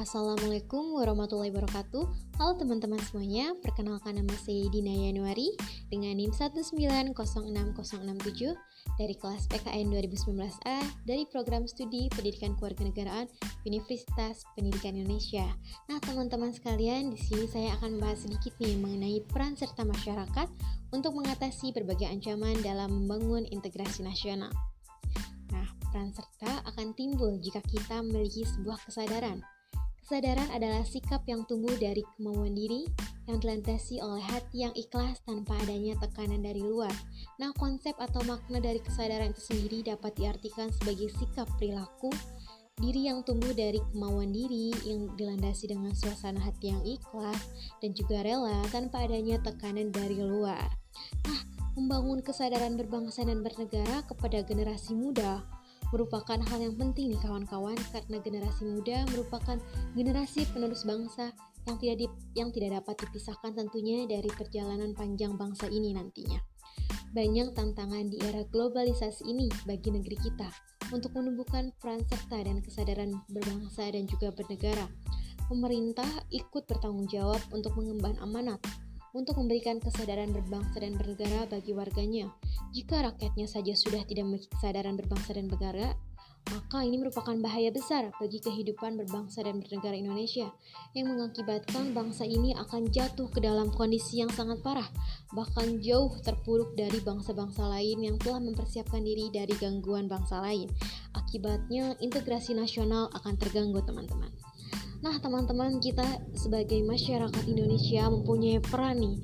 Assalamualaikum warahmatullahi wabarakatuh. Halo teman-teman semuanya Perkenalkan nama saya Dina Yanuari Dengan NIM 1906067 Dari kelas PKN 2019A Dari program studi Pendidikan Kewarganegaraan Universitas Pendidikan Indonesia. Nah teman-teman sekalian di sini saya akan membahas sedikit nih Mengenai peran serta masyarakat Untuk mengatasi berbagai ancaman dalam membangun integrasi nasional. Nah, peran serta akan timbul jika kita memiliki sebuah kesadaran Kesadaran adalah sikap yang tumbuh dari kemauan diri yang dilandasi oleh hati yang ikhlas tanpa adanya tekanan dari luar. Nah, konsep atau makna dari kesadaran itu sendiri dapat diartikan sebagai sikap perilaku diri yang tumbuh dari kemauan diri yang dilandasi dengan suasana hati yang ikhlas dan juga rela tanpa adanya tekanan dari luar. Nah, membangun kesadaran berbangsa dan bernegara kepada generasi muda merupakan hal yang penting nih kawan-kawan karena generasi muda merupakan generasi penerus bangsa yang tidak di, yang tidak dapat dipisahkan tentunya dari perjalanan panjang bangsa ini nantinya. Banyak tantangan di era globalisasi ini bagi negeri kita untuk menumbuhkan peran serta dan kesadaran berbangsa dan juga bernegara. Pemerintah ikut bertanggung jawab untuk mengemban amanat untuk memberikan kesadaran berbangsa dan bernegara bagi warganya. Jika rakyatnya saja sudah tidak memiliki kesadaran berbangsa dan bernegara, maka ini merupakan bahaya besar bagi kehidupan berbangsa dan bernegara Indonesia yang mengakibatkan bangsa ini akan jatuh ke dalam kondisi yang sangat parah, bahkan jauh terpuruk dari bangsa-bangsa lain yang telah mempersiapkan diri dari gangguan bangsa lain. Akibatnya, integrasi nasional akan terganggu, teman-teman. Nah, teman-teman, kita sebagai masyarakat Indonesia mempunyai peran nih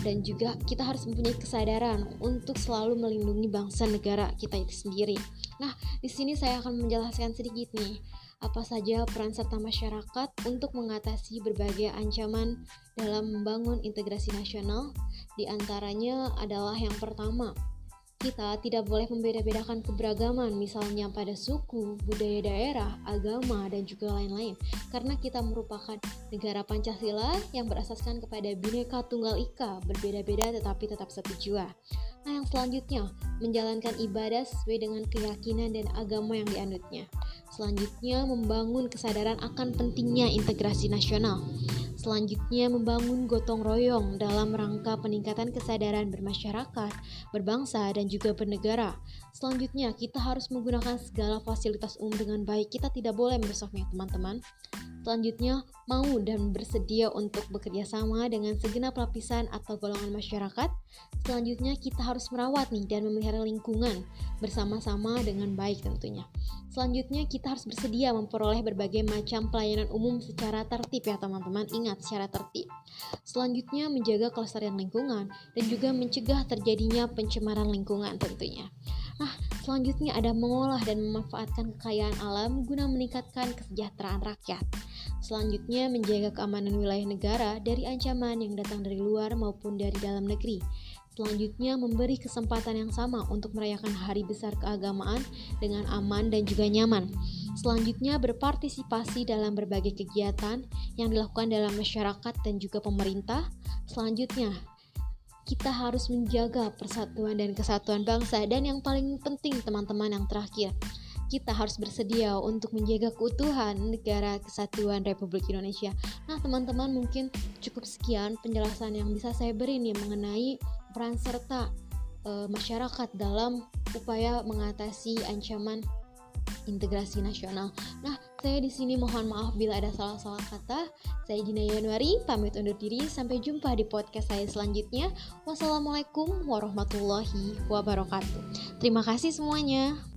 dan juga kita harus mempunyai kesadaran untuk selalu melindungi bangsa negara kita itu sendiri. Nah, di sini saya akan menjelaskan sedikit nih apa saja peran serta masyarakat untuk mengatasi berbagai ancaman dalam membangun integrasi nasional. Di antaranya adalah yang pertama, kita tidak boleh membeda-bedakan keberagaman, misalnya pada suku, budaya daerah, agama, dan juga lain-lain, karena kita merupakan negara Pancasila yang berasaskan kepada Bhinneka Tunggal Ika, berbeda-beda tetapi tetap satu jiwa. Nah, yang selanjutnya, menjalankan ibadah sesuai dengan keyakinan dan agama yang dianutnya. Selanjutnya, membangun kesadaran akan pentingnya integrasi nasional. Selanjutnya, membangun gotong royong dalam rangka peningkatan kesadaran bermasyarakat, berbangsa, dan juga bernegara. Selanjutnya, kita harus menggunakan segala fasilitas umum dengan baik. Kita tidak boleh merusaknya, teman-teman. Selanjutnya, mau dan bersedia untuk bekerja sama dengan segenap lapisan atau golongan masyarakat. Selanjutnya, kita harus merawat nih dan memelihara lingkungan bersama-sama dengan baik tentunya. Selanjutnya, kita harus bersedia memperoleh berbagai macam pelayanan umum secara tertib ya teman-teman. Ingat, secara tertib. Selanjutnya, menjaga kelestarian lingkungan dan juga mencegah terjadinya pencemaran lingkungan tentunya. Nah, selanjutnya ada mengolah dan memanfaatkan kekayaan alam guna meningkatkan kesejahteraan rakyat. Selanjutnya, menjaga keamanan wilayah negara dari ancaman yang datang dari luar maupun dari dalam negeri. Selanjutnya, memberi kesempatan yang sama untuk merayakan hari besar keagamaan dengan aman dan juga nyaman. Selanjutnya, berpartisipasi dalam berbagai kegiatan yang dilakukan dalam masyarakat dan juga pemerintah. Selanjutnya, kita harus menjaga persatuan dan kesatuan bangsa dan yang paling penting teman-teman yang terakhir kita harus bersedia untuk menjaga keutuhan negara kesatuan Republik Indonesia. Nah, teman-teman mungkin cukup sekian penjelasan yang bisa saya beri nih mengenai peran serta e, masyarakat dalam upaya mengatasi ancaman integrasi nasional. Nah, saya di sini mohon maaf bila ada salah-salah kata. Saya Gina Januari, pamit undur diri. Sampai jumpa di podcast saya selanjutnya. Wassalamualaikum warahmatullahi wabarakatuh. Terima kasih semuanya.